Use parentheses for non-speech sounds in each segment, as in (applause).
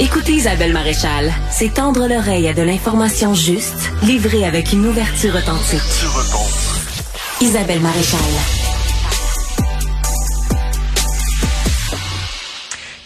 Écoutez Isabelle Maréchal, c'est tendre l'oreille à de l'information juste, livrée avec une ouverture authentique. Isabelle Maréchal.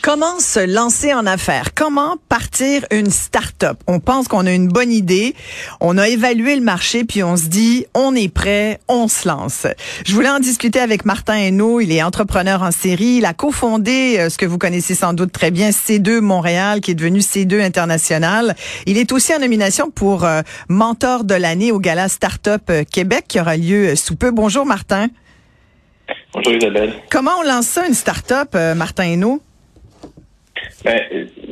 Comment se lancer en affaires? Comment partir une start-up? On pense qu'on a une bonne idée, on a évalué le marché, puis on se dit, on est prêt, on se lance. Je voulais en discuter avec Martin Hainaut, il est entrepreneur en série, il a cofondé euh, ce que vous connaissez sans doute très bien, C2 Montréal, qui est devenu C2 International. Il est aussi en nomination pour euh, mentor de l'année au Gala Startup euh, Québec, qui aura lieu sous peu. Bonjour Martin. Bonjour Isabelle. Comment on lance ça, une start-up, Martin Hainaut? Ben,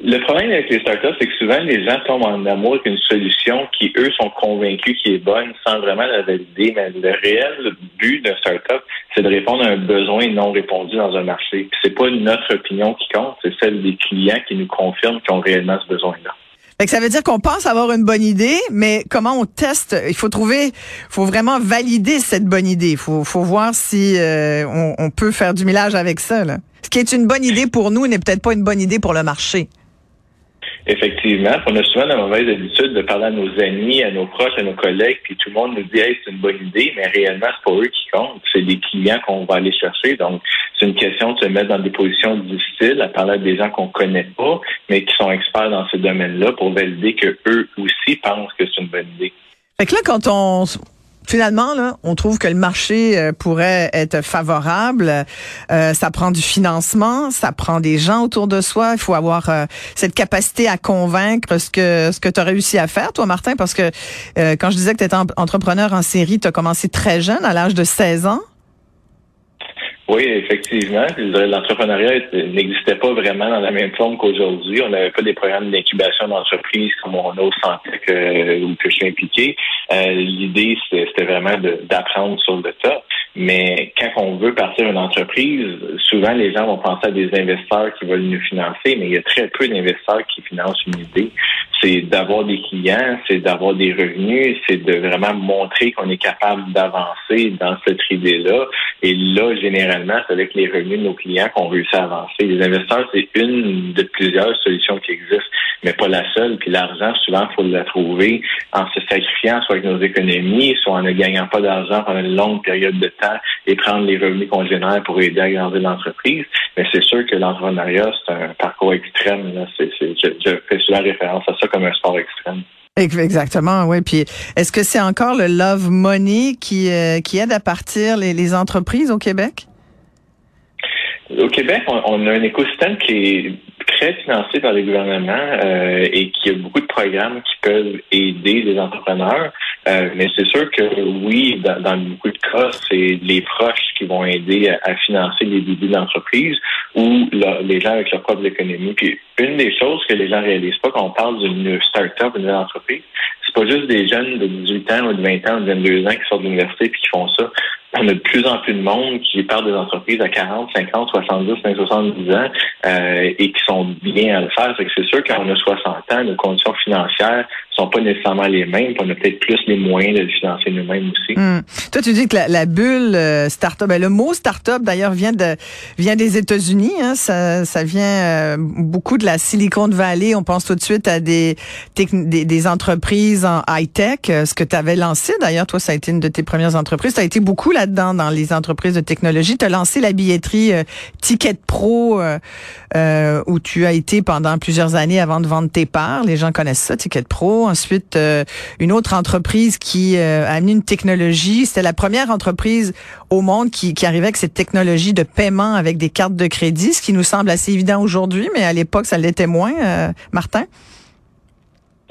le problème avec les startups, c'est que souvent les gens tombent en amour avec une solution qui, eux, sont convaincus qui est bonne sans vraiment la valider. Mais le réel but d'un startup, c'est de répondre à un besoin non répondu dans un marché. Puis c'est pas notre opinion qui compte, c'est celle des clients qui nous confirment qu'ils ont réellement ce besoin-là. Ça veut dire qu'on pense avoir une bonne idée, mais comment on teste? Il faut trouver, faut vraiment valider cette bonne idée. Il faut, voir si euh, on, peut faire du millage avec ça. Ce qui est une bonne idée pour nous n'est peut-être pas une bonne idée pour le marché. Effectivement, on a souvent la mauvaise habitude de parler à nos amis, à nos proches, à nos collègues, puis tout le monde nous dit hey, c'est une bonne idée, mais réellement, c'est pas eux qui comptent, c'est des clients qu'on va aller chercher. Donc, c'est une question de se mettre dans des positions difficiles, à parler à des gens qu'on connaît pas, mais qui sont experts dans ce domaine-là pour valider que eux aussi pensent que c'est une bonne idée. Fait que là, quand on finalement, là, on trouve que le marché euh, pourrait être favorable. Euh, ça prend du financement, ça prend des gens autour de soi. Il faut avoir euh, cette capacité à convaincre ce que ce que tu as réussi à faire, toi, Martin, parce que quand je disais que tu étais entrepreneur en série, tu as commencé très jeune, à l'âge de 16 ans. Oui, effectivement. L'entrepreneuriat n'existait pas vraiment dans la même forme qu'aujourd'hui. On n'avait pas des programmes d'incubation d'entreprise comme on a au centre que, où que je suis impliqué. Euh, L'idée, c'était vraiment d'apprendre sur le tas. Mais quand on veut partir une entreprise, souvent les gens vont penser à des investisseurs qui veulent nous financer, mais il y a très peu d'investisseurs qui financent une idée. C'est d'avoir des clients, c'est d'avoir des revenus, c'est de vraiment montrer qu'on est capable d'avancer dans cette idée-là. Et là, généralement, c'est avec les revenus de nos clients qu'on réussit à avancer. Les investisseurs, c'est une de plusieurs solutions qui existent, mais pas la seule. Puis l'argent, souvent, il faut la trouver en se sacrifiant soit avec nos économies, soit en ne gagnant pas d'argent pendant une longue période de temps et prendre les revenus qu'on génère pour aider à grandir l'entreprise. Mais c'est sûr que l'entrepreneuriat, c'est un parcours extrême. je, fais souvent référence à ça comme un sport extrême. Exactement, oui. Puis, est-ce que c'est encore le love money qui, euh, qui aide à partir les, entreprises au Québec? Au Québec, on, a un écosystème qui est très financé par les gouvernements euh, et qui a beaucoup de programmes qui peuvent aider les entrepreneurs. Euh, mais c'est sûr que oui, dans, beaucoup de cas, c'est les proches qui vont aider à, financer les débuts d'entreprise ou les gens avec leur propre économie. Une des choses que les gens réalisent pas quand on parle d'une start-up, d'une entreprise, c'est pas juste des jeunes de 18 ans ou de 20 ans ou de 22 ans qui sortent de l'université puis qui font ça. On a de plus en plus de monde qui partent des entreprises à 40, 50, 70, 70 ans euh, et qui sont bien à le faire. C'est sûr qu'on a 60 ans, nos conditions financières sont pas nécessairement les mêmes. On a peut-être plus les moyens de le financer nous-mêmes aussi. Hmm. Toi, tu dis que la, bulle euh, start-up, ben, le mot start-up d'ailleurs vient de vient des États-Unis. Hein, ça, ça vient euh, beaucoup de la Silicon Valley. On pense tout de suite à des des, des entreprises en high-tech. Euh, ce que tu avais lancé d'ailleurs, toi, ça a été une de tes premières entreprises. Tu as été beaucoup là-dedans dans les entreprises de technologie. Tu as lancé la billetterie Ticket Pro où tu as été pendant plusieurs années avant de vendre tes parts. Les gens connaissent ça, Ticket Pro. Ensuite, euh, une autre entreprise qui euh, a amené une technologie. C'était la première entreprise au monde qui, qui arrivait avec cette technologie de paiement avec des cartes de crédit, ce qui nous semble assez évident aujourd'hui, mais à l'époque, ça l'était moins. Euh, Martin?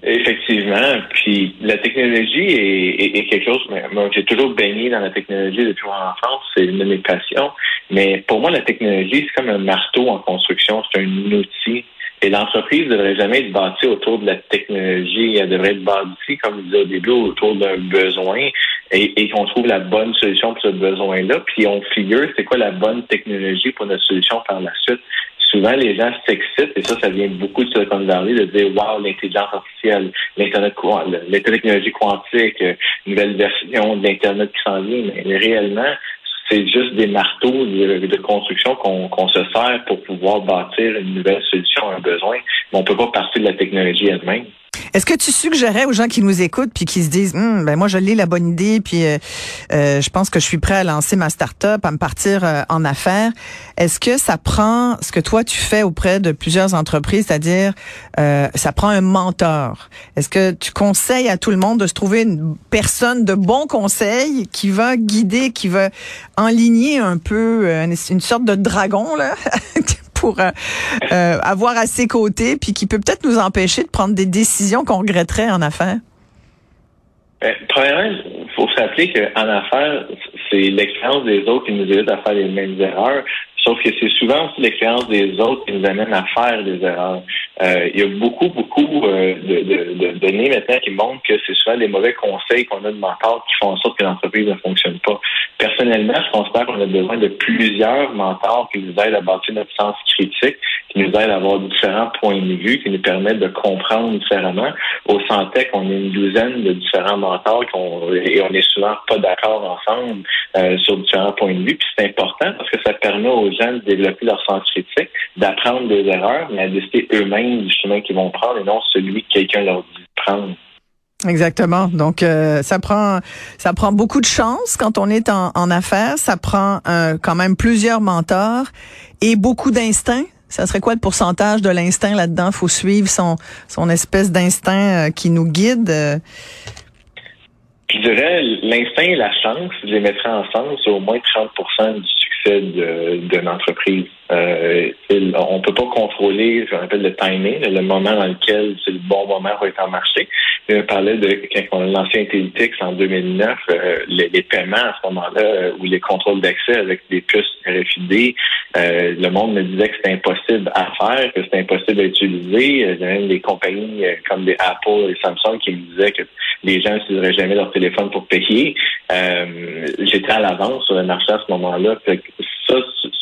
Effectivement. Puis la technologie est, est, quelque chose. Moi, j'ai toujours baigné dans la technologie depuis mon enfance. C'est une de mes passions. Mais pour moi, la technologie, c'est comme un marteau en construction. C'est un outil. Et l'entreprise ne devrait jamais être bâtie autour de la technologie. Elle devrait être bâtie, comme je disais au début, autour d'un besoin et, qu'on trouve la bonne solution pour ce besoin-là. Puis on figure c'est quoi la bonne technologie pour notre solution par la suite? Souvent, les gens s'excitent, et ça, ça vient beaucoup de Silicon Valley, de dire, wow, l'intelligence artificielle, l'Internet, la technologie quantique, nouvelle version de l'Internet qui s'en vient. Mais réellement, c'est juste des marteaux de, construction qu'on se sert pour pouvoir bâtir une nouvelle solution à un besoin. on peut pas partir de la technologie elle-même. Est-ce que tu suggérais aux gens qui nous écoutent puis qui se disent, hum, ben moi je lis la bonne idée puis euh, euh, je pense que je suis prêt à lancer ma start-up, à me partir euh, en affaires. Est-ce que ça prend ce que toi tu fais auprès de plusieurs entreprises, c'est-à-dire ça prend un mentor? Est-ce que tu conseilles à tout le monde de se trouver une personne de bon conseil qui va guider, qui va enligner un peu une, une sorte de dragon là? (laughs) pour euh, euh, avoir à ses côtés, puis qui peut peut-être nous empêcher de prendre des décisions qu'on regretterait en affaires? Ben, premièrement, il faut se rappeler qu'en affaires, c'est l'expérience des autres qui nous évite à faire les mêmes erreurs. Sauf que c'est souvent aussi l'expérience des autres qui nous amène à faire des erreurs. Euh, il y a beaucoup, beaucoup euh, de, de, de, données maintenant qui montrent que c'est souvent les mauvais conseils qu'on a de mentors qui font en sorte que l'entreprise ne fonctionne pas. Personnellement, je considère qu'on a besoin de plusieurs mentors qui nous aident à bâtir notre sens critique, qui nous aident à avoir différents points de vue, qui nous permettent de comprendre différemment. Au Santec, on a une douzaine de différents mentors et on est souvent pas d'accord ensemble euh, sur différents points de vue. Puis c'est important parce que ça permet aux gens de développer leur sens critique, d'apprendre des erreurs, mais à décider eux-mêmes du chemin qu'ils vont prendre et non celui que quelqu'un leur dit de prendre. Exactement. Donc euh, ça prend ça prend beaucoup de chance quand on est en, en affaires. Ça prend euh, quand même plusieurs mentors et beaucoup d'instinct. Ça serait quoi le pourcentage de l'instinct là-dedans? Faut suivre son son espèce d'instinct euh, qui nous guide. Je dirais l'instinct et la chance, je les mettrais ensemble, c'est au moins 30% du succès d'une entreprise. Euh, on peut pas contrôler, je rappelle, le timing, le moment dans lequel c'est le bon moment pour être en marché. Je parlais de quand on a lancé Intellytix en 2009, euh, les, paiements à ce moment-là, euh, ou les contrôles d'accès avec des puces RFID, le monde me disait que c'était impossible à faire, que c'était impossible à utiliser. Il y a même des compagnies comme Apple et Samsung qui me disaient que les gens n'utiliseraient jamais leur téléphone pour payer. J'étais à l'avance sur le marché à ce moment-là. Ça,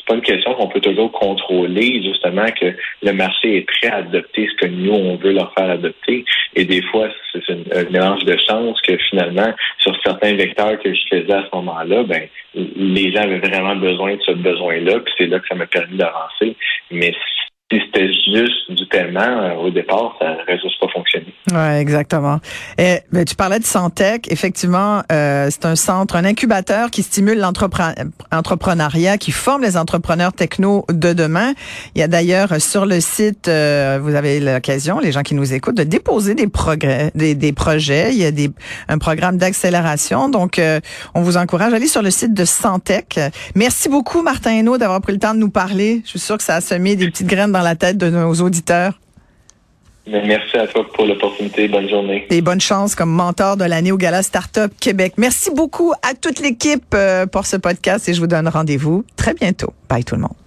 pas une question qu'on peut toujours contrôler, justement, que le marché est prêt à adopter ce que nous, on veut leur faire adopter. Et des fois, c'est un mélange de chance que finalement, sur certains vecteurs que je faisais à ce moment-là, ben, les gens avaient vraiment besoin de ce besoin-là, puis c'est là que ça m'a permis d'avancer. Mais si c'était juste du paiement euh, au départ, ça n'aurait juste pas fonctionné. Oui, exactement. Et, ben, tu parlais de Santec. Effectivement, euh, c'est un centre, un incubateur qui stimule l'entrepreneuriat, qui forme les entrepreneurs techno de demain. Il y a d'ailleurs sur le site, euh, vous avez l'occasion, les gens qui nous écoutent, de déposer des progrès, des, des projets. Il y a des, un programme d'accélération. Donc, on vous encourage à aller sur le site de Santec. Merci beaucoup, Martin Hainaut, d'avoir pris le temps de nous parler. Je suis sûr que ça a semé des petites graines dans la tête de nos auditeurs. Merci à toi pour l'opportunité. Bonne journée. Et bonne chance comme mentor de l'année au Gala Startup Québec. Merci beaucoup à toute l'équipe euh, pour ce podcast et je vous donne rendez-vous très bientôt. Bye tout le monde.